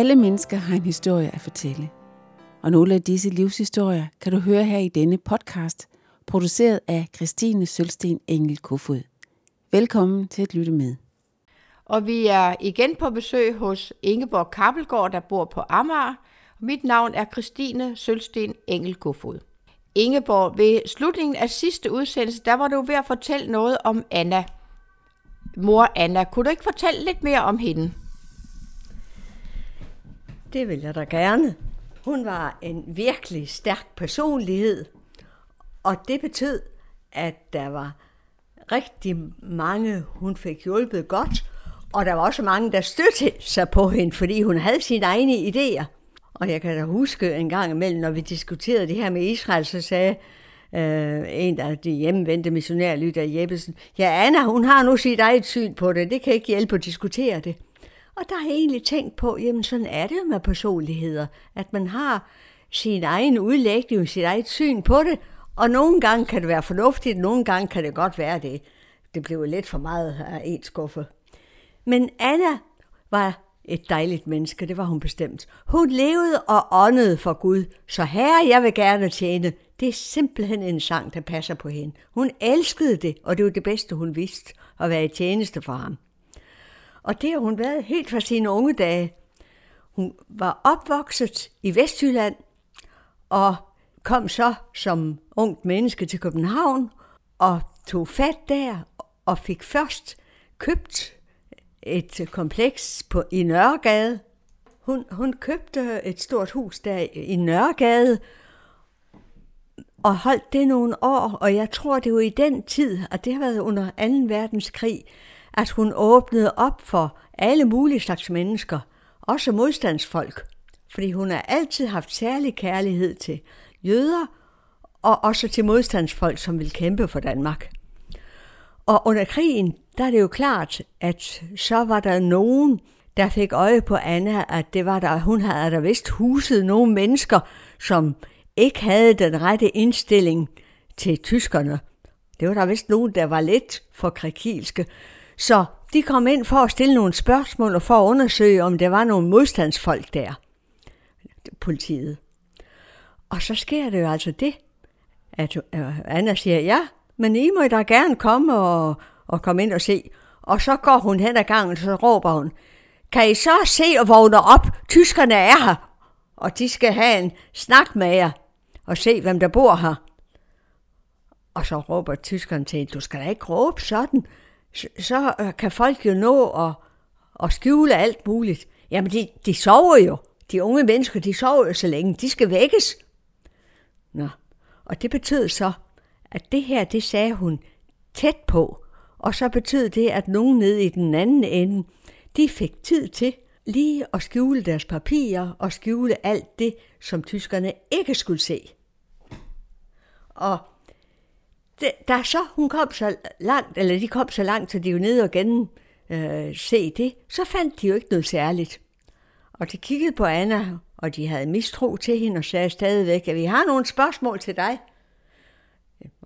Alle mennesker har en historie at fortælle. Og nogle af disse livshistorier kan du høre her i denne podcast, produceret af Christine Sølsten Engel Kofod. Velkommen til at lytte med. Og vi er igen på besøg hos Ingeborg Kappelgaard, der bor på Amager. Mit navn er Christine Sølsten Engel Kofod. Ingeborg, ved slutningen af sidste udsendelse, der var du ved at fortælle noget om Anna. Mor Anna, kunne du ikke fortælle lidt mere om hende? Det vil jeg da gerne. Hun var en virkelig stærk personlighed, og det betød, at der var rigtig mange, hun fik hjulpet godt, og der var også mange, der støttede sig på hende, fordi hun havde sine egne idéer. Og jeg kan da huske en gang imellem, når vi diskuterede det her med Israel, så sagde øh, en af de hjemmevendte missionærlytter, Jeppesen, ja, Anna, hun har nu sit eget syn på det, det kan ikke hjælpe at diskutere det. Og der har jeg egentlig tænkt på, jamen sådan er det med personligheder, at man har sin egen udlægning, sit eget syn på det, og nogle gange kan det være fornuftigt, nogle gange kan det godt være det. Det blev lidt for meget af en skuffe. Men Anna var et dejligt menneske, det var hun bestemt. Hun levede og åndede for Gud, så herre, jeg vil gerne tjene. Det er simpelthen en sang, der passer på hende. Hun elskede det, og det var det bedste, hun vidste, at være i tjeneste for ham. Og det har hun været helt fra sine unge dage. Hun var opvokset i Vestjylland og kom så som ungt menneske til København og tog fat der og fik først købt et kompleks på, i Nørregade. Hun, hun købte et stort hus der i Nørregade og holdt det nogle år, og jeg tror, det var i den tid, og det har været under 2. verdenskrig, at hun åbnede op for alle mulige slags mennesker, også modstandsfolk, fordi hun har altid haft særlig kærlighed til jøder og også til modstandsfolk, som vil kæmpe for Danmark. Og under krigen, der er det jo klart, at så var der nogen, der fik øje på Anna, at det var der, hun havde der vist huset nogle mennesker, som ikke havde den rette indstilling til tyskerne. Det var der vist nogen, der var lidt for krakilske. Så de kom ind for at stille nogle spørgsmål og for at undersøge, om der var nogle modstandsfolk der. Politiet. Og så sker det jo altså det, at øh, Anna siger, ja, men I må da gerne komme og, og komme ind og se. Og så går hun hen ad gangen, og så råber hun, kan I så se og vågne op? Tyskerne er her, og de skal have en snak med jer og se, hvem der bor her. Og så råber tyskerne til hende, du skal da ikke råbe sådan så øh, kan folk jo nå at, at skjule alt muligt. Jamen, de, de sover jo. De unge mennesker, de sover jo så længe. De skal vækkes. Nå, og det betød så, at det her, det sagde hun tæt på. Og så betød det, at nogen nede i den anden ende, de fik tid til lige at skjule deres papirer og skjule alt det, som tyskerne ikke skulle se. Og da så hun kom så langt, eller de kom så langt, så de jo nede og gennem øh, se det, så fandt de jo ikke noget særligt. Og de kiggede på Anna, og de havde mistro til hende og sagde stadigvæk, at vi har nogle spørgsmål til dig.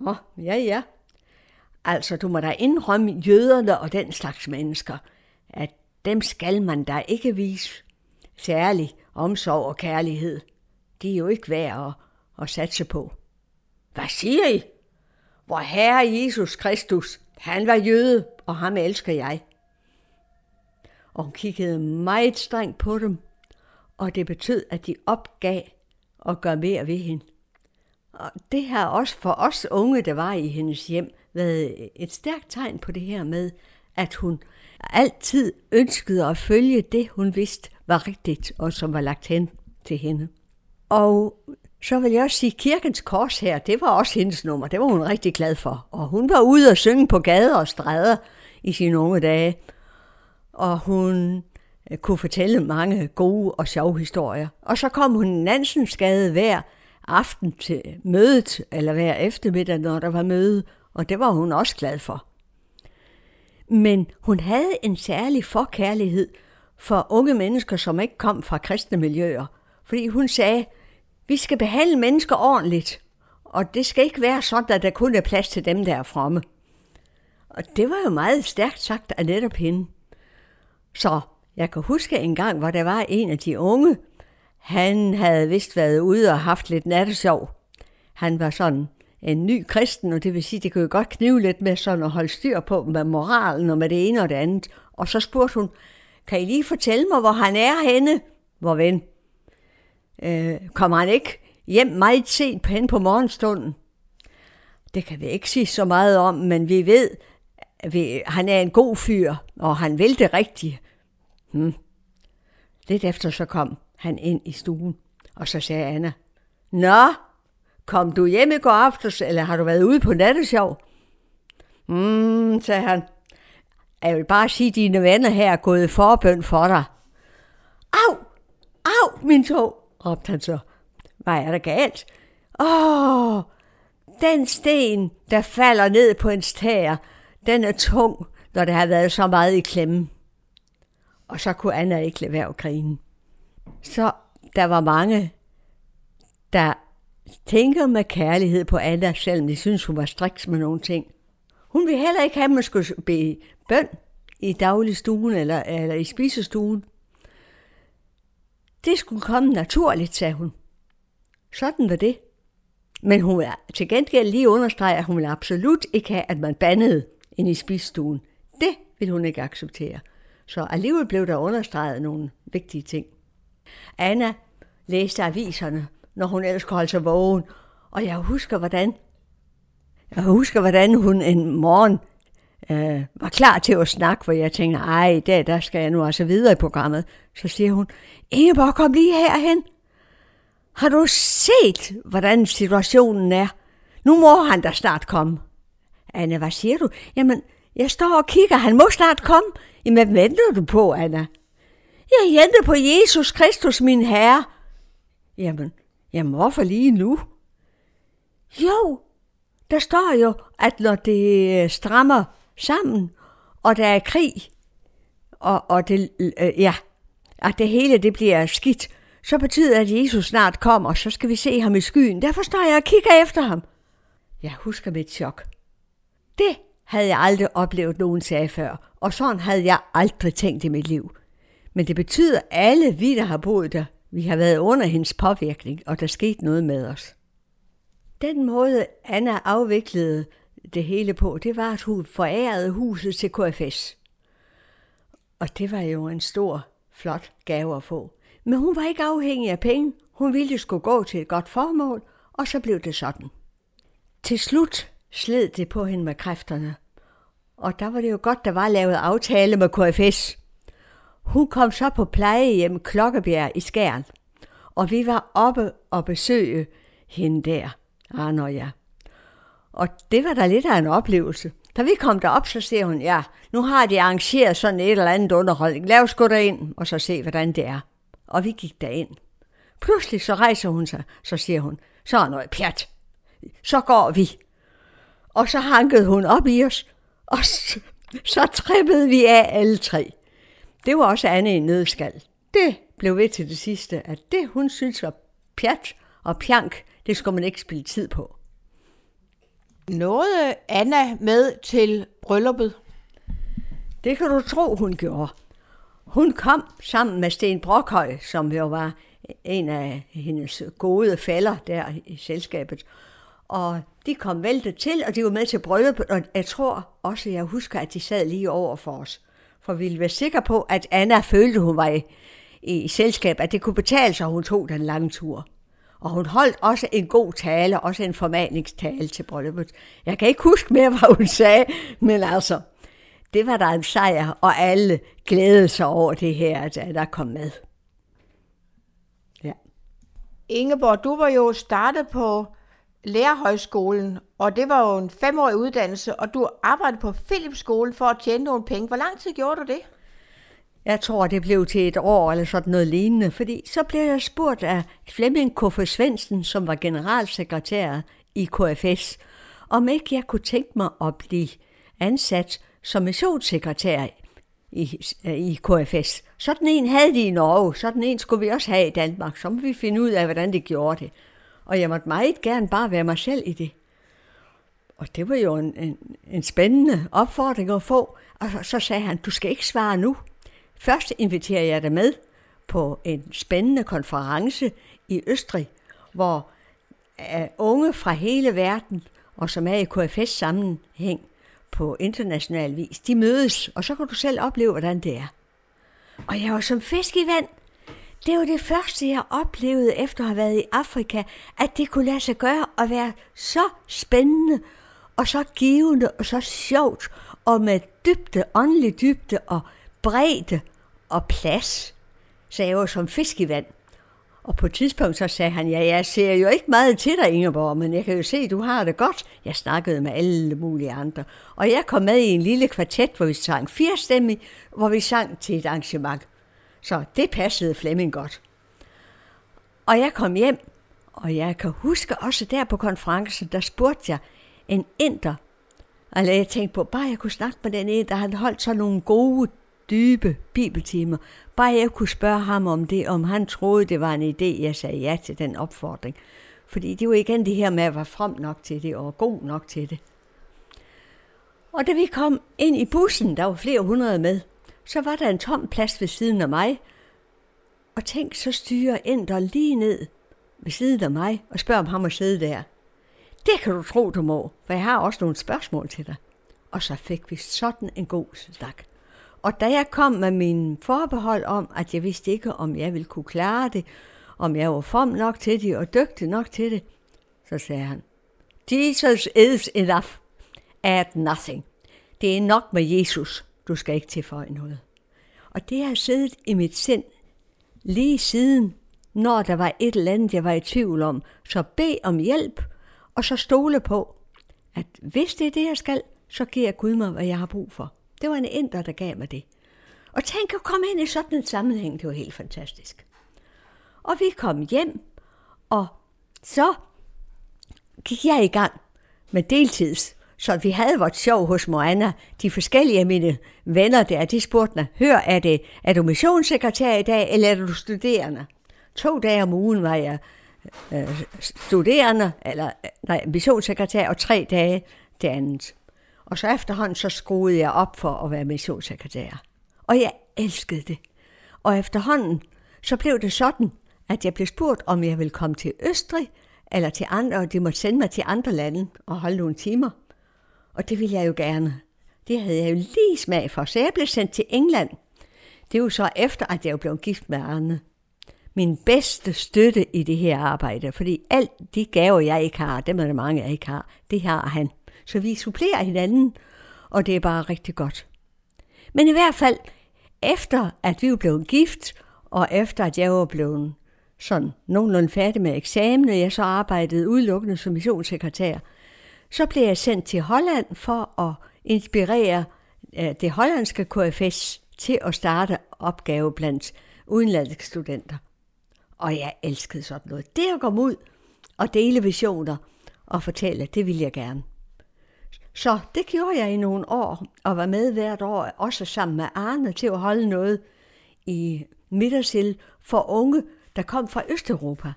Ja, ja, ja. Altså, du må da indrømme jøderne og den slags mennesker, at dem skal man da ikke vise særlig omsorg og kærlighed. De er jo ikke værd at, at satse på. Hvad siger I? Hvor Herre Jesus Kristus, han var jøde, og ham elsker jeg. Og hun kiggede meget strengt på dem, og det betød, at de opgav at gøre mere ved hende. Og det har også for os unge, der var i hendes hjem, været et stærkt tegn på det her med, at hun altid ønskede at følge det, hun vidste var rigtigt, og som var lagt hen til hende. Og så vil jeg også sige, Kirkens Kors her, det var også hendes nummer. Det var hun rigtig glad for. Og hun var ude og synge på gader og stræder i sine unge dage. Og hun øh, kunne fortælle mange gode og sjove historier. Og så kom hun Nansensgade hver aften til mødet, eller hver eftermiddag, når der var møde, og det var hun også glad for. Men hun havde en særlig forkærlighed for unge mennesker, som ikke kom fra kristne miljøer, fordi hun sagde, vi skal behandle mennesker ordentligt, og det skal ikke være sådan, at der kun er plads til dem, der er fromme. Og det var jo meget stærkt sagt af netop hende. Så Jeg kan huske en gang, hvor der var en af de unge. Han havde vist været ude og haft lidt nattesjov. Han var sådan en ny kristen, og det vil sige, det kunne jo godt knive lidt med sådan at holde styr på med moralen og med det ene og det andet. Og så spurgte hun, kan I lige fortælle mig, hvor han er henne? Hvor ven? Øh, kommer han ikke hjem meget sent på hen på morgenstunden? Det kan vi ikke sige så meget om, men vi ved, at vi, han er en god fyr, og han vil det rigtigt. Hmm. Lidt efter så kom han ind i stuen, og så sagde Anna, Nå, kom du hjem i går aftes, eller har du været ude på nattesjov? Hmm, sagde han. Jeg vil bare sige, at dine venner her er gået forbøn for dig. Au! Au, min tog, råbte han så. Hvad er der galt? Åh, den sten, der falder ned på en tæer, den er tung, når der har været så meget i klemme. Og så kunne Anna ikke lade være at grine. Så der var mange, der tænker med kærlighed på Anna, selvom de synes, hun var striks med nogle ting. Hun ville heller ikke have, at man skulle bede bøn i dagligstuen eller, eller i spisestuen. Det skulle komme naturligt, sagde hun. Sådan var det. Men hun vil til gengæld lige understrege, at hun vil absolut ikke have, at man bandede ind i spisestuen. Det vil hun ikke acceptere. Så alligevel blev der understreget nogle vigtige ting. Anna læste aviserne, når hun ellers kunne holde sig vågen, og jeg husker, hvordan, jeg husker, hvordan hun en morgen øh, var klar til at snakke, hvor jeg tænkte, ej, der, der skal jeg nu altså videre i programmet. Så siger hun, Ingeborg, kom lige herhen. Har du set, hvordan situationen er? Nu må han da snart komme. Anna, hvad siger du? Jamen, jeg står og kigger, han må snart komme. Jamen, hvad venter du på, Anna? Jeg venter på Jesus Kristus, min herre. Jamen, jamen, hvorfor lige nu? Jo, der står jo, at når det øh, strammer sammen, og der er krig, og, og det, øh, ja, at det hele det bliver skidt, så betyder det, at Jesus snart kommer, og så skal vi se ham i skyen. Derfor står jeg og kigger efter ham. Jeg husker mit chok. Det havde jeg aldrig oplevet nogen sag før, og sådan havde jeg aldrig tænkt i mit liv. Men det betyder, at alle vi, der har boet der, vi har været under hendes påvirkning, og der skete noget med os. Den måde, Anna afviklede det hele på, det var, at hun forærede huset til KFS. Og det var jo en stor, flot gave at få. Men hun var ikke afhængig af penge. Hun ville skulle gå til et godt formål, og så blev det sådan. Til slut sled det på hende med kræfterne. Og der var det jo godt, der var lavet aftale med KFS. Hun kom så på plejehjem Klokkebjerg i Skærn, og vi var oppe og besøge hende der, Arne og jeg. Og det var da lidt af en oplevelse. Da vi kom derop, så siger hun, ja, nu har de arrangeret sådan et eller andet underholdning. Lad os gå derind, og så se, hvordan det er. Og vi gik derind. Pludselig så rejser hun sig, så siger hun, så er noget pjat. Så går vi. Og så hankede hun op i os, og så, så trippede vi af alle tre. Det var også Anne i nødskal. Det blev ved til det sidste, at det hun synes var pjat og pjank, det skulle man ikke spille tid på. Nåede Anna med til brylluppet? Det kan du tro, hun gjorde. Hun kom sammen med Sten Brokhøj, som jo var en af hendes gode fælder der i selskabet. Og de kom væltet til, og de var med til brylluppet, og jeg tror også, jeg husker, at de sad lige over for os. For vi ville være sikre på, at Anna følte, hun var i, i selskab, at det kunne betale sig, at hun tog den lange tur. Og hun holdt også en god tale, også en formaningstale til brylluppet. Jeg kan ikke huske mere, hvad hun sagde, men altså, det var der en sejr, og alle glædede sig over det her, at der kom med. Ja. Ingeborg, du var jo startet på Lærerhøjskolen, og det var jo en femårig uddannelse, og du arbejdede på Philipsskolen for at tjene nogle penge. Hvor lang tid gjorde du det? Jeg tror, det blev til et år eller sådan noget lignende, fordi så blev jeg spurgt af Flemming K. Svendsen, som var generalsekretær i KFS, om ikke jeg kunne tænke mig at blive ansat som missionssekretær i, i KFS. Sådan en havde de i Norge, sådan en skulle vi også have i Danmark, så må vi finde ud af, hvordan de gjorde det. Og jeg måtte meget gerne bare være mig selv i det. Og det var jo en, en, en spændende opfordring at få. Og så, så sagde han, du skal ikke svare nu først inviterer jeg dig med på en spændende konference i Østrig, hvor øh, unge fra hele verden, og som er i KFS sammenhæng på international vis, de mødes, og så kan du selv opleve, hvordan det er. Og jeg var som fisk i vand. Det var det første, jeg oplevede efter at have været i Afrika, at det kunne lade sig gøre at være så spændende og så givende og så sjovt og med dybde, åndelig dybde og bredde og plads. Så jeg var som fisk i vand. Og på et tidspunkt så sagde han, ja, jeg ser jo ikke meget til dig, Ingeborg, men jeg kan jo se, du har det godt. Jeg snakkede med alle mulige andre. Og jeg kom med i en lille kvartet, hvor vi sang firestemmig, hvor vi sang til et arrangement. Så det passede Flemming godt. Og jeg kom hjem, og jeg kan huske også der på konferencen, der spurgte jeg en inder, og jeg tænkte på, bare jeg kunne snakke med den ene, der havde holdt så nogle gode, dybe bibeltimer. Bare jeg kunne spørge ham om det, om han troede, det var en idé, jeg sagde ja til den opfordring. Fordi det var igen det her med at være frem nok til det, og god nok til det. Og da vi kom ind i bussen, der var flere hundrede med, så var der en tom plads ved siden af mig. Og tænk, så styrer Ender lige ned ved siden af mig og spørger, om ham at sidde der. Det kan du tro, du må, for jeg har også nogle spørgsmål til dig. Og så fik vi sådan en god snak. Og da jeg kom med min forbehold om, at jeg vidste ikke, om jeg ville kunne klare det, om jeg var form nok til det og dygtig nok til det, så sagde han, Jesus is enough. at nothing. Det er nok med Jesus. Du skal ikke tilføje noget. Og det har siddet i mit sind lige siden, når der var et eller andet, jeg var i tvivl om. Så bed om hjælp, og så stole på, at hvis det er det, jeg skal, så giver Gud mig, hvad jeg har brug for. Det var en inder, der gav mig det. Og tænk at komme ind i sådan en sammenhæng, det var helt fantastisk. Og vi kom hjem, og så gik jeg i gang med deltids. Så vi havde vores sjov hos Moana. De forskellige af mine venner der, de spurgte mig, hør, er, det, er du missionssekretær i dag, eller er du studerende? To dage om ugen var jeg øh, studerende, eller øh, nej, missionssekretær, og tre dage det andet. Og så efterhånden så skruede jeg op for at være missionssekretær. Og jeg elskede det. Og efterhånden så blev det sådan, at jeg blev spurgt, om jeg ville komme til Østrig, eller til andre, og de måtte sende mig til andre lande og holde nogle timer. Og det ville jeg jo gerne. Det havde jeg jo lige smag for, så jeg blev sendt til England. Det er jo så efter, at jeg blev gift med Arne. Min bedste støtte i det her arbejde, fordi alt de gaver, jeg ikke har, dem er der mange, jeg ikke har, det har han. Så vi supplerer hinanden, og det er bare rigtig godt. Men i hvert fald, efter at vi var blevet gift, og efter at jeg var blevet sådan nogenlunde færdig med eksamen, og jeg så arbejdede udelukkende som missionssekretær, så blev jeg sendt til Holland for at inspirere øh, det hollandske KFS til at starte opgave blandt udenlandske studenter. Og jeg elskede sådan noget. Det at komme ud og dele visioner og fortælle, det ville jeg gerne. Så det gjorde jeg i nogle år, og var med hvert år, også sammen med Arne, til at holde noget i Midtersild for unge, der kom fra Østeuropa.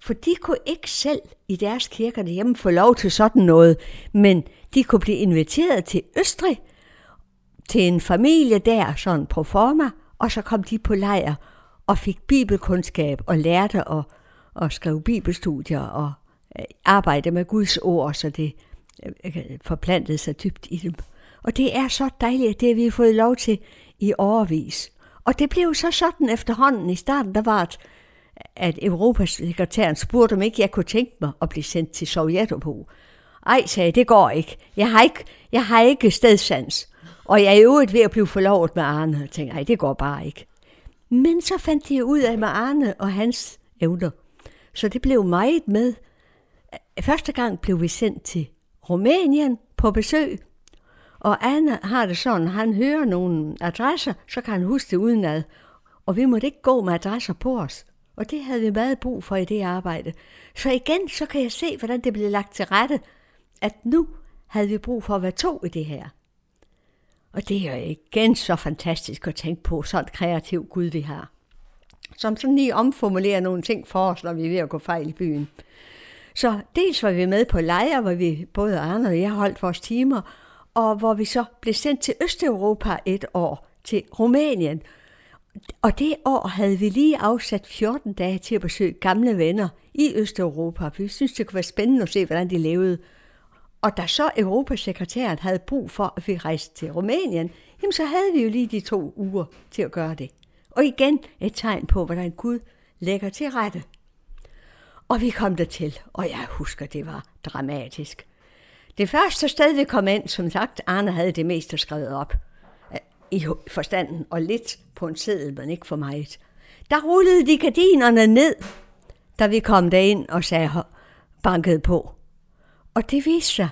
For de kunne ikke selv i deres kirker derhjemme få lov til sådan noget, men de kunne blive inviteret til Østrig, til en familie der, sådan på forma, og så kom de på lejr og fik bibelkundskab og lærte at, at skrive bibelstudier og øh, arbejde med Guds ord, så det Øh, øh, forplantet sig dybt i dem. Og det er så dejligt, at det har vi fået lov til i overvis. Og det blev så sådan efterhånden. I starten der var at, at Europas sekretær spurgte, om ikke jeg kunne tænke mig at blive sendt til Sovjetunionen. Ej, sagde jeg, det går ikke. Jeg har ikke, jeg har ikke stedsans. Og jeg er jo ved at blive forlovet med Arne. Jeg tænkte, ej, det går bare ikke. Men så fandt de ud af med Arne og hans evner. Så det blev meget med. Første gang blev vi sendt til Rumænien på besøg. Og Anna har det sådan, han hører nogle adresser, så kan han huske det udenad. Og vi måtte ikke gå med adresser på os. Og det havde vi meget brug for i det arbejde. Så igen, så kan jeg se, hvordan det blev lagt til rette, at nu havde vi brug for at være to i det her. Og det er igen så fantastisk at tænke på, sådan et kreativ Gud vi har. Som sådan lige omformulerer nogle ting for os, når vi er ved at gå fejl i byen. Så dels var vi med på lejre, hvor vi både Arne og jeg holdt vores timer, og hvor vi så blev sendt til Østeuropa et år til Rumænien. Og det år havde vi lige afsat 14 dage til at besøge gamle venner i Østeuropa. Vi syntes, det kunne være spændende at se, hvordan de levede. Og da så Europasekretæren havde brug for, at vi rejste til Rumænien, jamen så havde vi jo lige de to uger til at gøre det. Og igen et tegn på, hvordan Gud lægger til rette. Og vi kom der til, og jeg husker, det var dramatisk. Det første sted, vi kom ind, som sagt, Arne havde det meste skrevet op i forstanden, og lidt på en seddel, men ikke for meget. Der rullede de gardinerne ned, da vi kom derind og sagde, bankede på. Og det viste sig,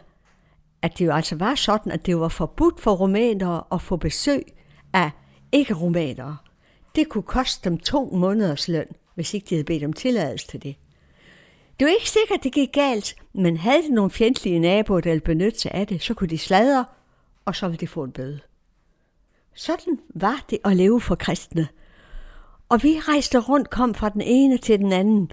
at det jo altså var sådan, at det var forbudt for rumænere at få besøg af ikke-rumænere. Det kunne koste dem to måneders løn, hvis ikke de havde bedt om tilladelse til det. Det var ikke sikkert, det gik galt, men havde de nogle fjendtlige naboer, der ville benytte sig af det, så kunne de sladre, og så ville de få en bøde. Sådan var det at leve for kristne. Og vi rejste rundt, kom fra den ene til den anden,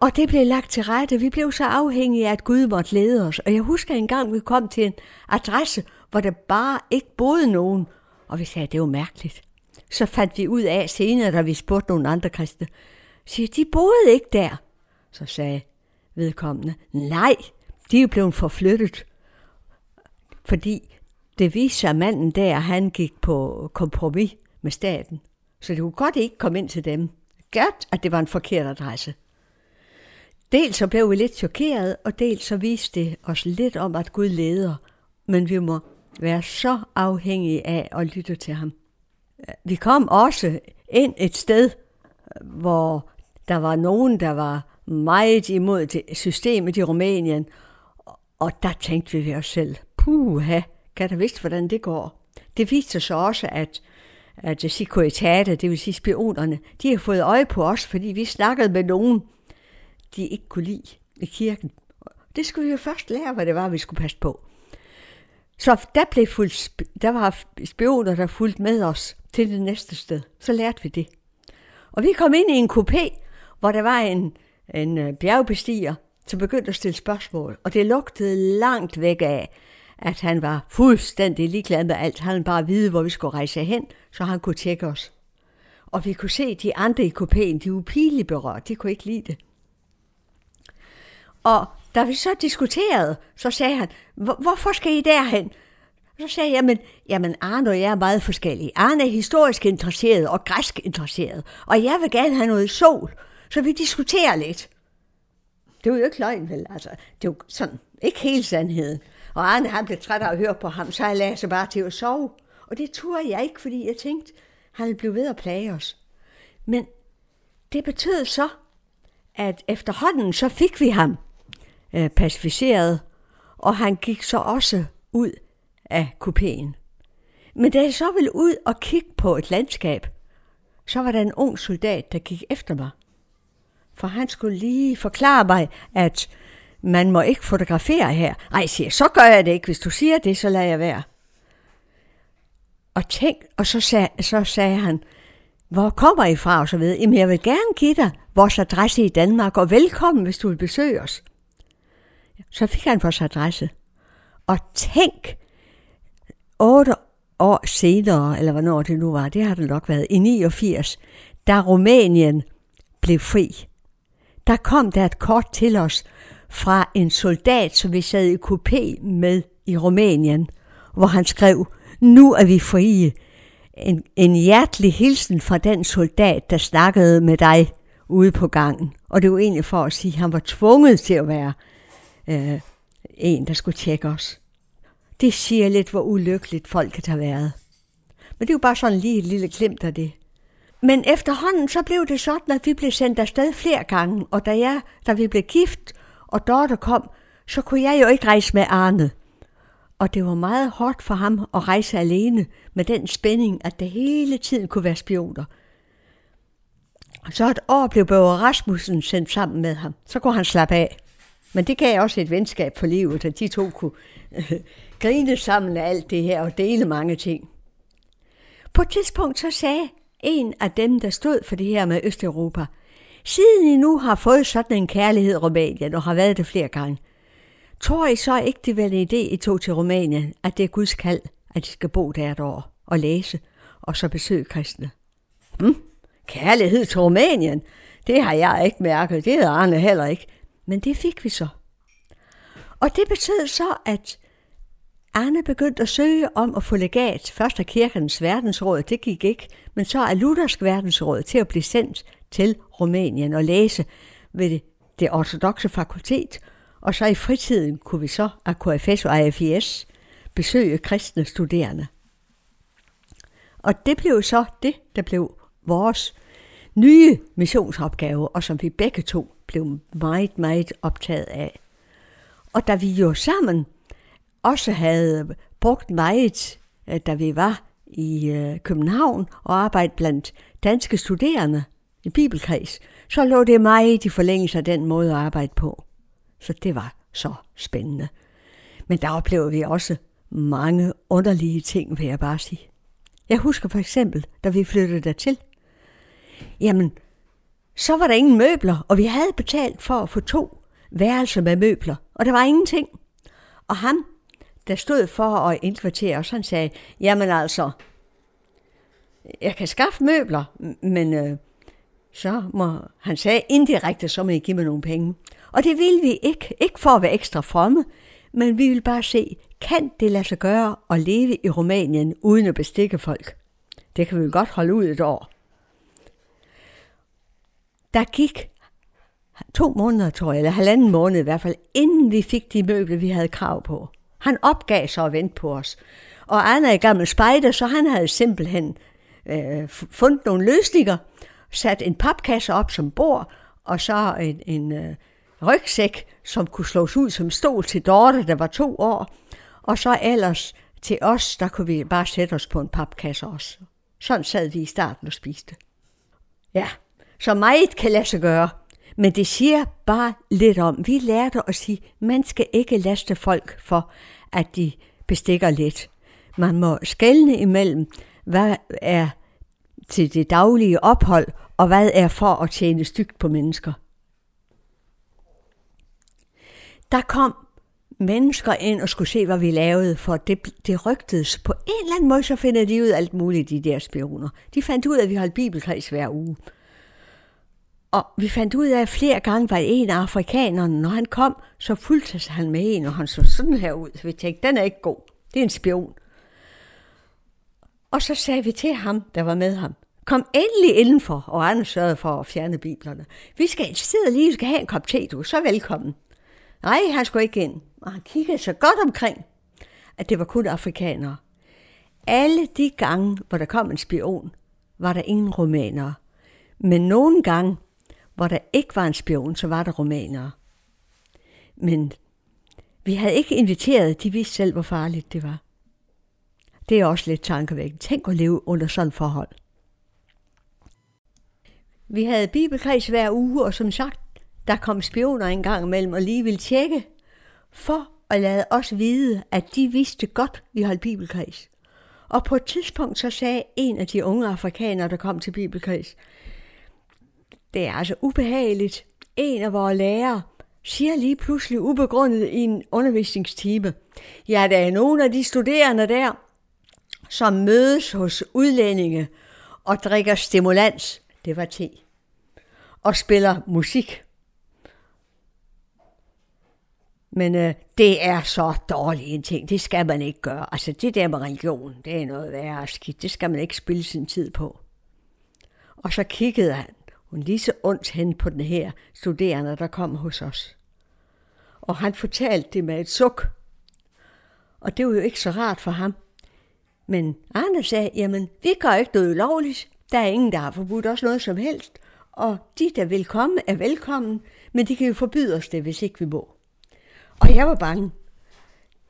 og det blev lagt til rette. Vi blev så afhængige af, at Gud måtte lede os. Og jeg husker en gang, vi kom til en adresse, hvor der bare ikke boede nogen. Og vi sagde, at det var mærkeligt. Så fandt vi ud af senere, da vi spurgte nogle andre kristne, siger, de boede ikke der. Så sagde vedkommende, nej, de er blevet forflyttet. Fordi det viste sig, at manden der, han gik på kompromis med staten. Så det kunne godt ikke komme ind til dem. Godt, at det var en forkert adresse. Dels så blev vi lidt chokeret, og dels så viste det os lidt om, at Gud leder. Men vi må være så afhængige af at lytte til ham. Vi kom også ind et sted, hvor der var nogen, der var meget imod systemet i Rumænien, og der tænkte vi ved os selv, puha, kan der vidste, hvordan det går. Det viste sig også, at, at Securitate, det vil sige spionerne, de har fået øje på os, fordi vi snakkede med nogen, de ikke kunne lide i kirken. Det skulle vi jo først lære, hvad det var, vi skulle passe på. Så der, blev fuldt, der var spioner, der fulgte med os til det næste sted. Så lærte vi det. Og vi kom ind i en kopé, hvor der var en, en øh, bjergbestiger, som begyndte at stille spørgsmål. Og det lugtede langt væk af, at han var fuldstændig ligeglad med alt. Han bare vide, hvor vi skulle rejse hen, så han kunne tjekke os. Og vi kunne se de andre i kopæen, de upilige berørt. De kunne ikke lide det. Og da vi så diskuterede, så sagde han, hvorfor skal I derhen? Så sagde jeg, jamen, jamen Arne og jeg er meget forskellige. Arne er historisk interesseret og græsk interesseret, og jeg vil gerne have noget sol, så vi diskuterer lidt. Det var jo ikke løgn, vel? Altså, det var sådan, ikke helt sandheden. Og Arne, han blev træt af at høre på ham, så jeg lagde sig bare til at sove. Og det turde jeg ikke, fordi jeg tænkte, han ville blive ved at plage os. Men det betød så, at efterhånden så fik vi ham øh, pacificeret, og han gik så også ud af kupéen. Men da jeg så ville ud og kigge på et landskab, så var der en ung soldat, der gik efter mig. For han skulle lige forklare mig, at man må ikke fotografere her. Ej, siger så gør jeg det ikke. Hvis du siger det, så lader jeg være. Og tænk, og så sagde, så sagde han, hvor kommer I fra? Og så ved, Jamen, jeg vil gerne give dig vores adresse i Danmark, og velkommen, hvis du vil besøge os. Så fik han vores adresse. Og tænk, otte år senere, eller hvornår det nu var, det har det nok været, i 89, da Rumænien blev fri, der kom der et kort til os fra en soldat, som vi sad i kupé med i Rumænien, hvor han skrev, nu er vi frie. En, en hjertelig hilsen fra den soldat, der snakkede med dig ude på gangen. Og det var egentlig for at sige, at han var tvunget til at være øh, en, der skulle tjekke os. Det siger lidt, hvor ulykkeligt folket har været. Men det er jo bare sådan lige et lille glimt af det. Men efterhånden så blev det sådan, at vi blev sendt afsted flere gange, og da, jeg, da vi blev gift, og Dorte kom, så kunne jeg jo ikke rejse med Arne. Og det var meget hårdt for ham at rejse alene med den spænding, at det hele tiden kunne være spioner. Så et år blev Børge Rasmussen sendt sammen med ham. Så kunne han slappe af. Men det gav også et venskab for livet, at de to kunne øh, grine sammen af alt det her og dele mange ting. På et tidspunkt så sagde en af dem, der stod for det her med Østeuropa, siden I nu har fået sådan en kærlighed Rumænien og har været det flere gange, tror I så ikke, det var en idé, I tog til Rumænien, at det er Guds kald, at I skal bo der et år og læse og så besøge kristne. Hm, kærlighed til Rumænien, det har jeg ikke mærket, det havde Arne heller ikke. Men det fik vi så. Og det betød så, at Arne begyndte at søge om at få legat. Først af kirkens verdensråd, det gik ikke, men så er Luthersk verdensråd til at blive sendt til Rumænien og læse ved det, det ortodoxe fakultet. Og så i fritiden kunne vi så af KFS og AFIS besøge kristne studerende. Og det blev så det, der blev vores nye missionsopgave, og som vi begge to blev meget, meget optaget af. Og da vi jo sammen også havde brugt meget, øh, da vi var i øh, København og arbejdede blandt danske studerende i bibelkreds, så lå det meget i forlængelse af den måde at arbejde på. Så det var så spændende. Men der oplevede vi også mange underlige ting, vil jeg bare sige. Jeg husker for eksempel, da vi flyttede dertil. Jamen, så var der ingen møbler, og vi havde betalt for at få to værelser med møbler, og der var ingenting. Og ham, der stod for at indkvartere os, han sagde, jamen altså, jeg kan skaffe møbler, men øh, så må, han sagde indirekte, så må I give mig nogle penge. Og det ville vi ikke, ikke for at være ekstra fromme, men vi ville bare se, kan det lade sig gøre at leve i Rumænien uden at bestikke folk? Det kan vi godt holde ud et år. Der gik to måneder, tror jeg, eller halvanden måned i hvert fald, inden vi fik de møbler, vi havde krav på. Han opgav sig at vente på os. Og Anna er gammel spejder, så han havde simpelthen øh, fundet nogle løsninger, sat en papkasse op som bord, og så en, en øh, rygsæk, som kunne slås ud som stol til Dorte, der var to år, og så ellers til os, der kunne vi bare sætte os på en papkasse også. Sådan sad vi i starten og spiste. Ja, så meget kan lade sig gøre. Men det siger bare lidt om, vi lærte at sige, man skal ikke laste folk for, at de bestikker lidt. Man må skælne imellem, hvad er til det daglige ophold, og hvad er for at tjene stygt på mennesker. Der kom mennesker ind og skulle se, hvad vi lavede, for det, det rygtedes. På en eller anden måde, så finder de ud af alt muligt, de der spioner. De fandt ud af, at vi holdt bibelkreds hver uge. Og vi fandt ud af, at flere gange var en af afrikanerne, når han kom, så fulgte han med en, og han så sådan her ud. Så vi tænkte, den er ikke god. Det er en spion. Og så sagde vi til ham, der var med ham, kom endelig indenfor, og han sørgede for at fjerne biblerne. Vi skal et sted lige, vi skal have en kop te, du. Så velkommen. Nej, han skulle ikke ind. Og han kiggede så godt omkring, at det var kun afrikanere. Alle de gange, hvor der kom en spion, var der ingen romanere. Men nogle gange, hvor der ikke var en spion, så var der romanere. Men vi havde ikke inviteret, de vidste selv, hvor farligt det var. Det er også lidt tankevækkende. Tænk at leve under sådan forhold. Vi havde bibelkreds hver uge, og som sagt, der kom spioner en gang imellem og lige ville tjekke, for at lade os vide, at de vidste godt, vi holdt bibelkreds. Og på et tidspunkt så sagde en af de unge afrikanere, der kom til bibelkreds, det er altså ubehageligt. En af vores lærere siger lige pludselig ubegrundet i en undervisningstime, ja, der er nogle af de studerende der, som mødes hos udlændinge og drikker stimulans, det var te, og spiller musik. Men øh, det er så dårlig en ting. Det skal man ikke gøre. Altså det der med religion, det er noget værre skidt. Det skal man ikke spille sin tid på. Og så kiggede han hun lige så ondt hen på den her studerende, der kom hos os. Og han fortalte det med et suk. Og det var jo ikke så rart for ham. Men Arne sagde, jamen, vi gør ikke noget ulovligt. Der er ingen, der har forbudt os noget som helst. Og de, der vil komme, er velkommen, men de kan jo forbyde os det, hvis ikke vi må. Og jeg var bange.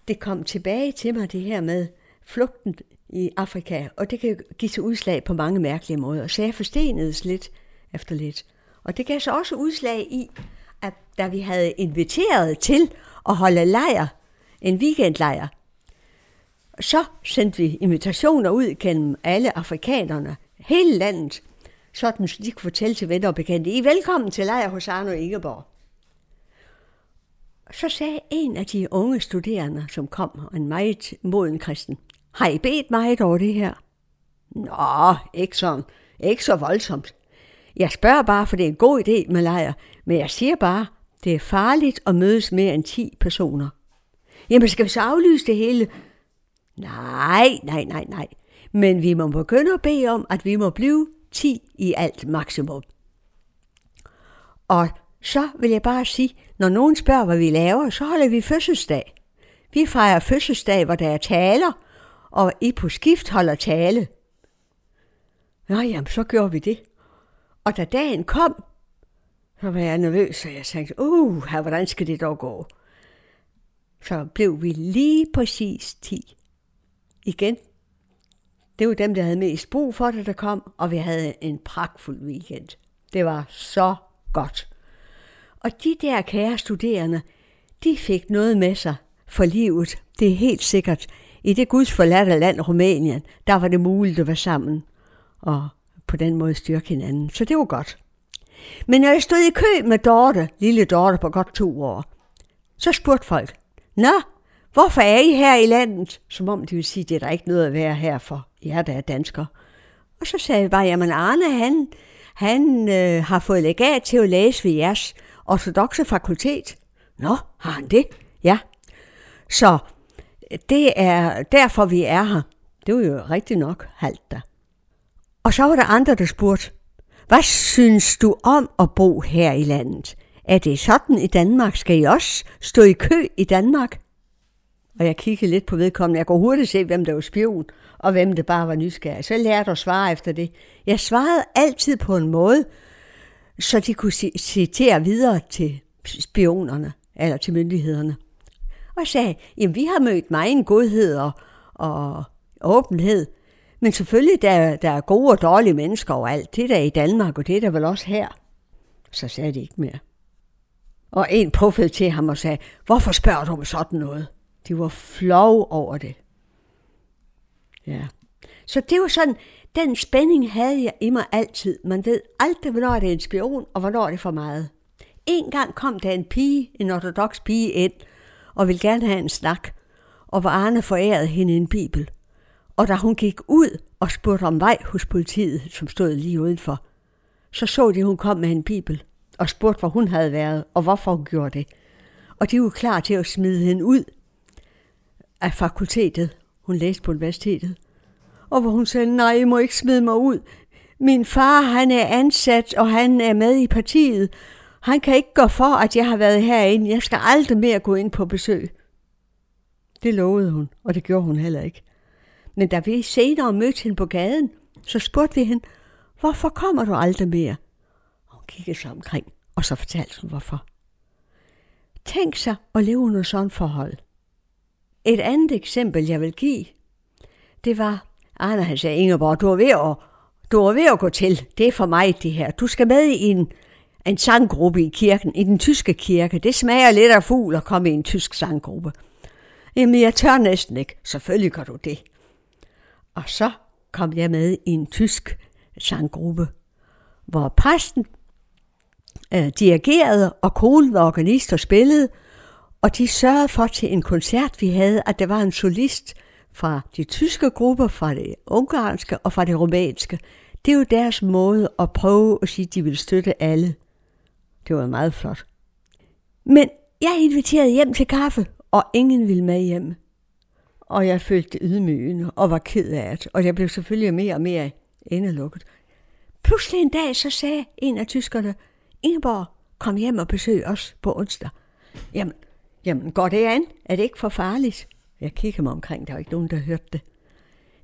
Det kom tilbage til mig, det her med flugten i Afrika, og det kan give sig udslag på mange mærkelige måder. Så jeg forstenedes lidt efter lidt. Og det gav så også udslag i, at da vi havde inviteret til at holde lejr, en weekendlejr, så sendte vi invitationer ud gennem alle afrikanerne, hele landet, sådan så de kunne fortælle til venner og bekendte, I er velkommen til lejr hos Arno Ingeborg. Så sagde en af de unge studerende, som kom, en meget moden kristen, har I bedt meget over det her? Nå, ikke sådan. Ikke så voldsomt. Jeg spørger bare, for det er en god idé med lejr, men jeg siger bare, det er farligt at mødes mere end 10 personer. Jamen, skal vi så aflyse det hele? Nej, nej, nej, nej. Men vi må begynde at bede om, at vi må blive 10 i alt maksimum. Og så vil jeg bare sige, når nogen spørger, hvad vi laver, så holder vi fødselsdag. Vi fejrer fødselsdag, hvor der er taler, og I på skift holder tale. Nå, jamen, så gjorde vi det. Og da dagen kom, så var jeg nervøs, og jeg tænkte, uh, hvordan skal det dog gå? Så blev vi lige præcis 10. Igen. Det var dem, der havde mest brug for det, der kom, og vi havde en pragtfuld weekend. Det var så godt. Og de der kære studerende, de fik noget med sig for livet. Det er helt sikkert. I det gudsforladte land Rumænien, der var det muligt at være sammen og på den måde styrke hinanden. Så det var godt. Men når jeg stod i kø med Dorte, lille Dorte på godt to år, så spurgte folk, Nå, hvorfor er I her i landet? Som om de ville sige, det er der ikke noget at være her for jer, der er danskere. Og så sagde jeg bare, jamen Arne, han, han øh, har fået legat til at læse ved jeres ortodoxe fakultet. Nå, har han det? Ja. Så det er derfor, vi er her. Det var jo rigtigt nok halvt der. Og så var der andre, der spurgte, hvad synes du om at bo her i landet? Er det sådan i Danmark? Skal I også stå i kø i Danmark? Og jeg kiggede lidt på vedkommende. Jeg kunne hurtigt se, hvem der var spion, og hvem det bare var nysgerrig. Så jeg lærte at svare efter det. Jeg svarede altid på en måde, så de kunne citere videre til spionerne, eller til myndighederne. Og jeg sagde, jamen vi har mødt meget en godhed og, og åbenhed, men selvfølgelig, der, der er gode og dårlige mennesker overalt. Det der er i Danmark, og det er der vel også her. Så sagde de ikke mere. Og en puffede til ham og sagde, hvorfor spørger du om sådan noget? De var flov over det. Ja. Så det var sådan, den spænding havde jeg i mig altid. Man ved aldrig, hvornår det er en spion, og hvornår det er for meget. En gang kom der en pige, en ortodox pige ind, og ville gerne have en snak, og var Arne forærede hende en bibel. Og da hun gik ud og spurgte om vej hos politiet, som stod lige udenfor, så så de, at hun kom med en bibel og spurgte, hvor hun havde været, og hvorfor hun gjorde det. Og de var klar til at smide hende ud af fakultetet. Hun læste på universitetet. Og hvor hun sagde, nej, I må ikke smide mig ud. Min far, han er ansat, og han er med i partiet. Han kan ikke gå for, at jeg har været herinde. Jeg skal aldrig mere gå ind på besøg. Det lovede hun, og det gjorde hun heller ikke. Men da vi senere mødte hende på gaden, så spurgte vi hende, hvorfor kommer du aldrig mere? Hun kiggede sig omkring, og så fortalte hun hvorfor. Tænk sig at leve under sådan forhold. Et andet eksempel, jeg vil give, det var, Arne han sagde, Ingeborg, du er ved at, du er ved at gå til. Det er for mig det her. Du skal med i en, en sanggruppe i kirken, i den tyske kirke. Det smager lidt af fugl at komme i en tysk sanggruppe. Jamen, jeg tør næsten ikke. Selvfølgelig gør du det. Og så kom jeg med i en tysk sanggruppe, hvor præsten øh, dirigerede, og konen var organist og spillede, og de sørgede for til en koncert, vi havde, at der var en solist fra de tyske grupper, fra det ungarske og fra det romanske. Det er jo deres måde at prøve at sige, at de ville støtte alle. Det var meget flot. Men jeg inviterede hjem til kaffe, og ingen ville med hjem. Og jeg følte ydmygende og var ked af det, og jeg blev selvfølgelig mere og mere indelukket. Pludselig en dag, så sagde en af tyskerne, Ingeborg, kom hjem og besøg os på onsdag. Jamen, jamen, går det an? Er det ikke for farligt? Jeg kiggede mig omkring, der var ikke nogen, der hørte det.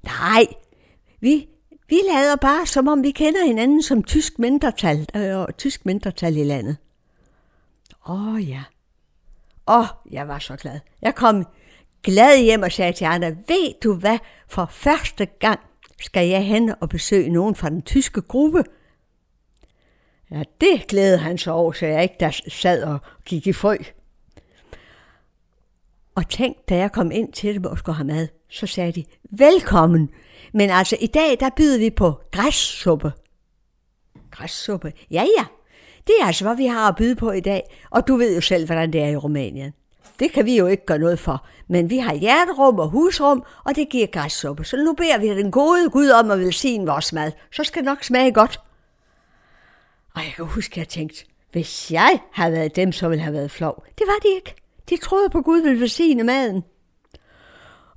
Nej, vi, vi lader bare, som om vi kender hinanden som tysk mindretal, øh, tysk mindretal i landet. Åh oh, ja. Åh, oh, jeg var så glad. Jeg kom glad hjem og sagde til Anna, ved du hvad, for første gang skal jeg hen og besøge nogen fra den tyske gruppe. Ja, det glædede han sig over, så jeg ikke der sad og gik i frø. Og tænk, da jeg kom ind til dem og skulle have mad, så sagde de, velkommen. Men altså, i dag, der byder vi på græssuppe. Græssuppe? Ja, ja. Det er altså, hvad vi har at byde på i dag. Og du ved jo selv, hvordan det er i Rumænien det kan vi jo ikke gøre noget for. Men vi har hjerterum og husrum, og det giver græssuppe. Så nu beder vi den gode Gud om at velsigne vores mad. Så skal det nok smage godt. Og jeg kan huske, at jeg tænkte, hvis jeg havde været dem, så ville have været flov. Det var de ikke. De troede på, at Gud ville velsigne maden.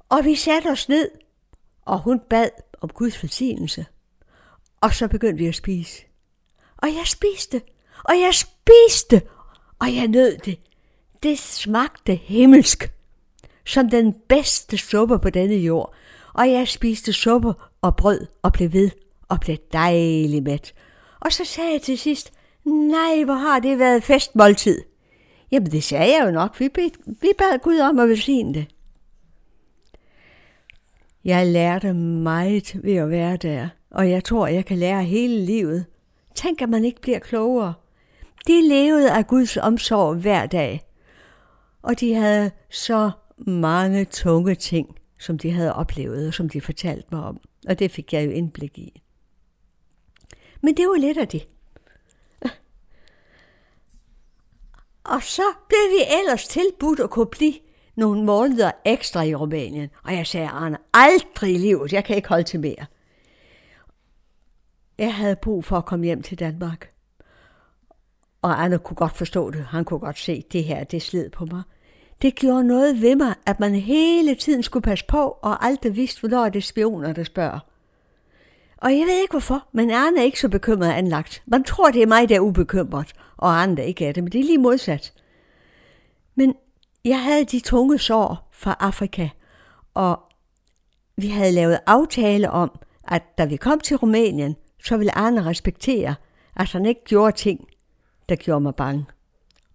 Og vi satte os ned, og hun bad om Guds velsignelse. Og så begyndte vi at spise. Og jeg spiste, og jeg spiste, og jeg nød det. Det smagte himmelsk, som den bedste suppe på denne jord. Og jeg spiste suppe og brød og blev ved og blev dejlig mæt. Og så sagde jeg til sidst, nej, hvor har det været festmåltid. Jamen det sagde jeg jo nok, vi bad, vi bad Gud om at velsigne det. Jeg lærte meget ved at være der, og jeg tror, jeg kan lære hele livet. Tænk, at man ikke bliver klogere. De levede af Guds omsorg hver dag, og de havde så mange tunge ting, som de havde oplevet, og som de fortalte mig om. Og det fik jeg jo indblik i. Men det var lidt af det. Og så blev vi ellers tilbudt at kunne blive nogle måneder ekstra i Rumænien. Og jeg sagde, Arne, aldrig i livet, jeg kan ikke holde til mere. Jeg havde brug for at komme hjem til Danmark. Og Arne kunne godt forstå det. Han kunne godt se, at det her, det sled på mig. Det gjorde noget ved mig, at man hele tiden skulle passe på, og aldrig vidste, hvornår det er spioner, der spørger. Og jeg ved ikke hvorfor, men Arne er ikke så bekymret anlagt. Man tror, det er mig, der er ubekymret, og andre ikke er det, men det er lige modsat. Men jeg havde de tunge sår fra Afrika, og vi havde lavet aftale om, at da vi kom til Rumænien, så ville Arne respektere, at han ikke gjorde ting, der gjorde mig bange.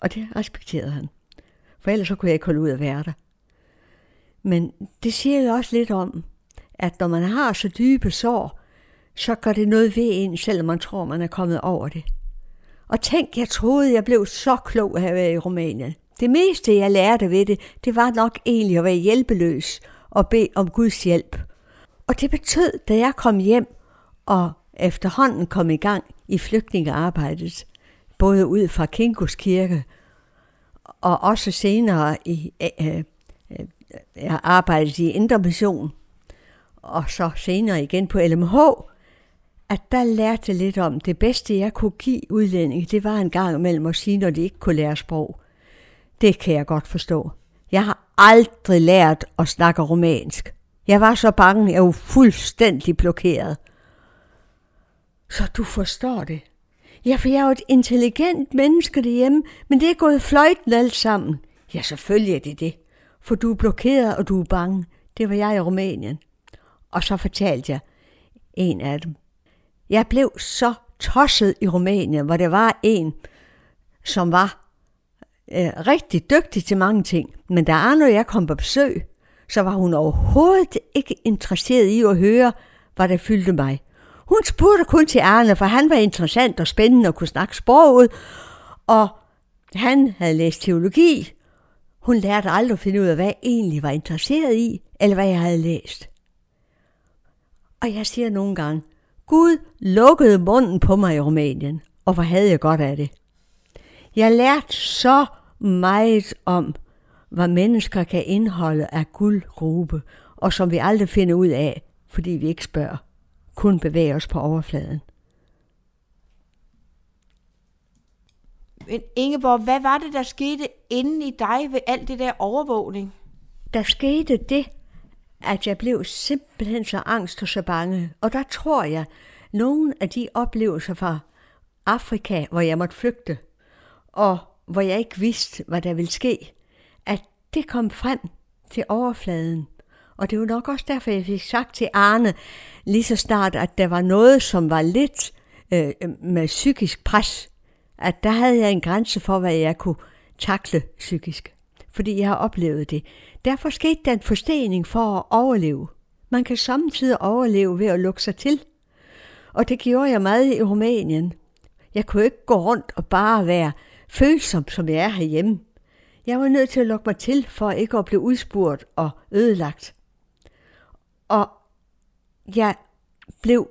Og det respekterede han. For ellers så kunne jeg ikke holde ud at være der. Men det siger jo også lidt om, at når man har så dybe sår, så gør det noget ved en, selvom man tror, man er kommet over det. Og tænk, jeg troede, jeg blev så klog at være i Rumænien. Det meste, jeg lærte ved det, det var nok egentlig at være hjælpeløs og bede om Guds hjælp. Og det betød, da jeg kom hjem og efterhånden kom i gang i flygtningearbejdet, både ud fra Kinkos kirke og også senere i øh, øh, øh arbejdede i Indre Mission, og så senere igen på LMH, at der lærte lidt om, det bedste jeg kunne give udlændinge, det var en gang imellem at sige, når de ikke kunne lære sprog. Det kan jeg godt forstå. Jeg har aldrig lært at snakke romansk. Jeg var så bange, jeg var fuldstændig blokeret. Så du forstår det. Ja, for jeg er jo et intelligent menneske derhjemme, men det er gået fløjten alt sammen. Ja, selvfølgelig er det det. For du er blokeret, og du er bange. Det var jeg i Rumænien. Og så fortalte jeg en af dem. Jeg blev så tosset i Rumænien, hvor der var en, som var øh, rigtig dygtig til mange ting. Men da Arne og jeg kom på besøg, så var hun overhovedet ikke interesseret i at høre, hvad der fyldte mig. Hun spurgte kun til Arne, for han var interessant og spændende og kunne snakke sproget, og han havde læst teologi. Hun lærte aldrig at finde ud af, hvad jeg egentlig var interesseret i, eller hvad jeg havde læst. Og jeg siger nogle gange, Gud lukkede munden på mig i Rumænien, og hvor havde jeg godt af det. Jeg lærte så meget om, hvad mennesker kan indeholde af guldgrube, og som vi aldrig finder ud af, fordi vi ikke spørger, kun bevæger os på overfladen. Men Ingeborg, hvad var det, der skete inde i dig ved alt det der overvågning? Der skete det, at jeg blev simpelthen så angst og så bange. Og der tror jeg, nogle af de oplevelser fra Afrika, hvor jeg måtte flygte, og hvor jeg ikke vidste, hvad der ville ske, at det kom frem til overfladen. Og det var nok også derfor, jeg fik sagt til Arne lige så snart, at der var noget, som var lidt øh, med psykisk pres, at der havde jeg en grænse for, hvad jeg kunne takle psykisk. Fordi jeg har oplevet det. Derfor skete der en forstening for at overleve. Man kan samtidig overleve ved at lukke sig til. Og det gjorde jeg meget i Rumænien. Jeg kunne ikke gå rundt og bare være følsom, som jeg er herhjemme. Jeg var nødt til at lukke mig til, for ikke at blive udspurgt og ødelagt. Og jeg blev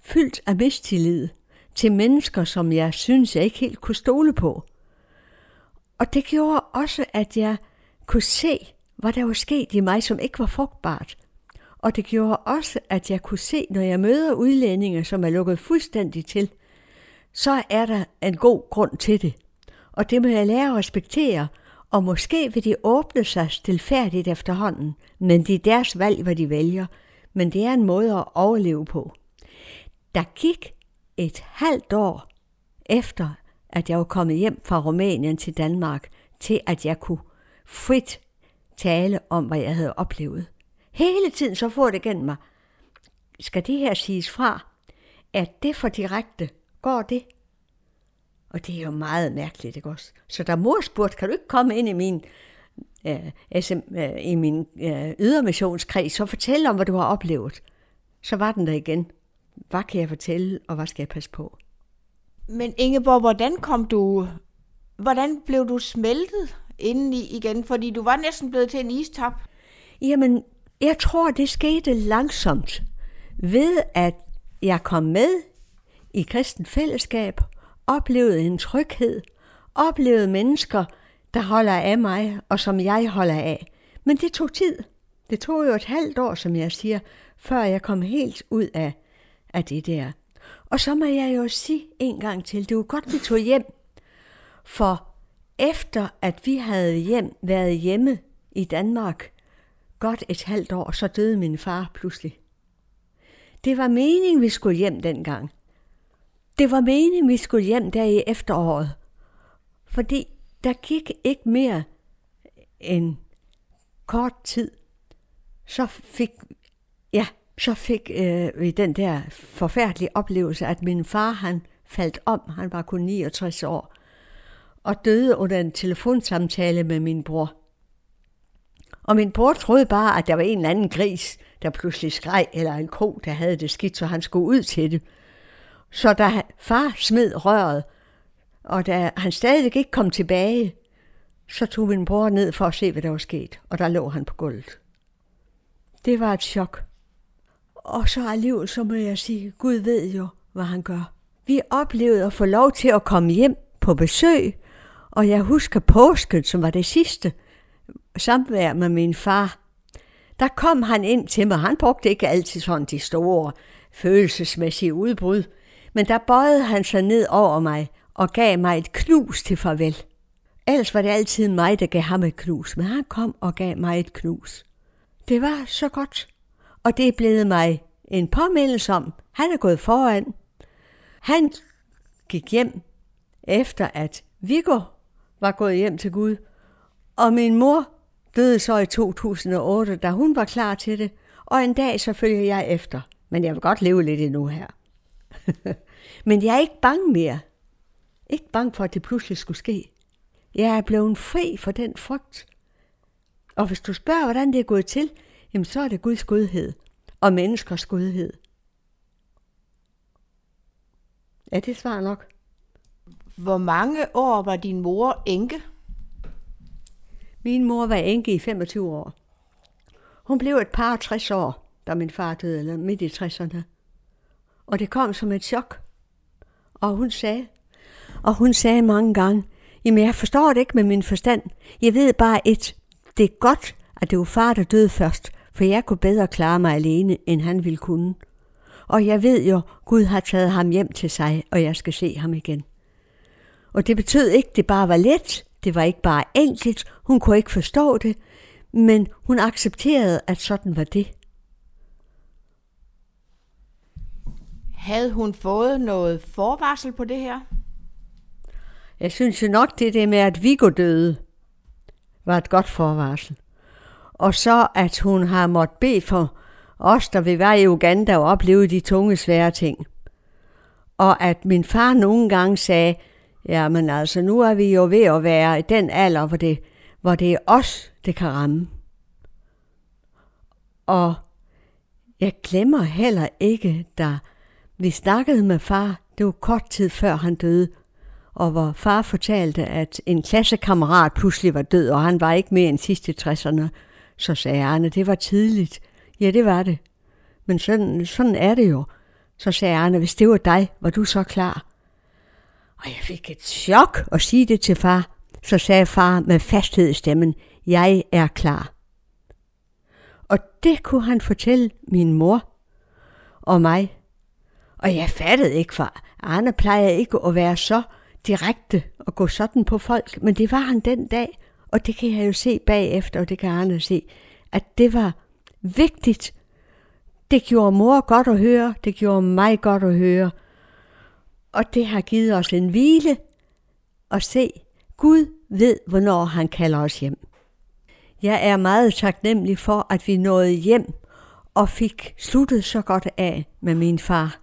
fyldt af mistillid til mennesker, som jeg synes, jeg ikke helt kunne stole på. Og det gjorde også, at jeg kunne se, hvad der var sket i mig, som ikke var frugtbart. Og det gjorde også, at jeg kunne se, når jeg møder udlændinge, som er lukket fuldstændig til, så er der en god grund til det. Og det må jeg lære at respektere, og måske vil de åbne sig stilfærdigt efterhånden, men det er deres valg, hvad de vælger. Men det er en måde at overleve på. Der gik et halvt år efter, at jeg var kommet hjem fra Rumænien til Danmark, til at jeg kunne frit tale om, hvad jeg havde oplevet. Hele tiden så får det gennem mig. Skal det her siges fra? Er det for direkte? Går det? Og det er jo meget mærkeligt, ikke også? Så da mor spurgte, kan du ikke komme ind i min, øh, SM, øh, i min øh, ydermissionskreds og fortælle om, hvad du har oplevet? Så var den der igen. Hvad kan jeg fortælle, og hvad skal jeg passe på? Men Ingeborg, hvordan kom du, hvordan blev du smeltet indeni igen? Fordi du var næsten blevet til en istap. Jamen, jeg tror, det skete langsomt. Ved at jeg kom med i kristen fællesskab, oplevede en tryghed, oplevede mennesker, der holder af mig, og som jeg holder af. Men det tog tid. Det tog jo et halvt år, som jeg siger, før jeg kom helt ud af, af det der. Og så må jeg jo sige en gang til, det var godt, vi tog hjem. For efter at vi havde hjem, været hjemme i Danmark godt et halvt år, så døde min far pludselig. Det var meningen, vi skulle hjem dengang. Det var meningen, vi skulle hjem der i efteråret. Fordi der gik ikke mere en kort tid. Så fik, ja, så fik øh, vi den der forfærdelige oplevelse, at min far han faldt om. Han var kun 69 år. Og døde under en telefonsamtale med min bror. Og min bror troede bare, at der var en eller anden gris, der pludselig skreg, eller en ko, der havde det skidt, så han skulle ud til det. Så da far smed røret, og da han stadig ikke kom tilbage, så tog min bror ned for at se, hvad der var sket, og der lå han på gulvet. Det var et chok. Og så alligevel, så må jeg sige, Gud ved jo, hvad han gør. Vi oplevede at få lov til at komme hjem på besøg, og jeg husker påsken, som var det sidste samvær med min far. Der kom han ind til mig. Han brugte ikke altid sådan de store følelsesmæssige udbrud, men der bøjede han sig ned over mig og gav mig et knus til farvel. Ellers var det altid mig, der gav ham et knus, men han kom og gav mig et knus. Det var så godt, og det blev mig en påmindelse om, han er gået foran. Han gik hjem efter at Viggo var gået hjem til Gud, og min mor døde så i 2008, da hun var klar til det, og en dag så følger jeg efter. Men jeg vil godt leve lidt endnu her. Men jeg er ikke bange mere. Ikke bange for, at det pludselig skulle ske. Jeg er blevet fri for den frygt. Og hvis du spørger, hvordan det er gået til, jamen så er det Guds godhed og menneskers godhed. Er det svar nok? Hvor mange år var din mor enke? Min mor var enke i 25 år. Hun blev et par 60 år, da min far døde, eller midt i 60'erne. Og det kom som et chok. Og hun sagde, og hun sagde mange gange, jamen jeg forstår det ikke med min forstand. Jeg ved bare et, det er godt, at det var far, der døde først, for jeg kunne bedre klare mig alene, end han ville kunne. Og jeg ved jo, Gud har taget ham hjem til sig, og jeg skal se ham igen. Og det betød ikke, det bare var let. Det var ikke bare enkelt. Hun kunne ikke forstå det. Men hun accepterede, at sådan var det. Havde hun fået noget forvarsel på det her? Jeg synes jo nok, det der med, at Viggo døde, var et godt forvarsel. Og så, at hun har måttet bede for os, der vil være i Uganda og opleve de tunge, svære ting. Og at min far nogle gange sagde, Ja, men altså, nu er vi jo ved at være i den alder, hvor det, hvor det er os, det kan ramme. Og jeg glemmer heller ikke, da vi snakkede med far, det var kort tid før han døde, og hvor far fortalte, at en klassekammerat pludselig var død, og han var ikke mere end sidste 60'erne, så sagde Arne, det var tidligt. Ja, det var det. Men sådan, sådan er det jo. Så sagde Arne, hvis det var dig, var du så klar? Og jeg fik et chok at sige det til far. Så sagde far med fasthed i stemmen, jeg er klar. Og det kunne han fortælle min mor og mig. Og jeg fattede ikke, for Arne plejer ikke at være så direkte og gå sådan på folk, men det var han den dag, og det kan jeg jo se bagefter, og det kan Arne se, at det var vigtigt. Det gjorde mor godt at høre, det gjorde mig godt at høre, og det har givet os en hvile og se, Gud ved, hvornår han kalder os hjem. Jeg er meget taknemmelig for, at vi nåede hjem og fik sluttet så godt af med min far,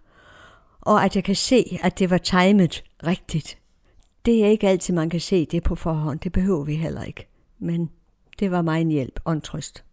og at jeg kan se, at det var timet rigtigt. Det er ikke altid, man kan se det på forhånd. Det behøver vi heller ikke. Men det var mig en hjælp og en trøst.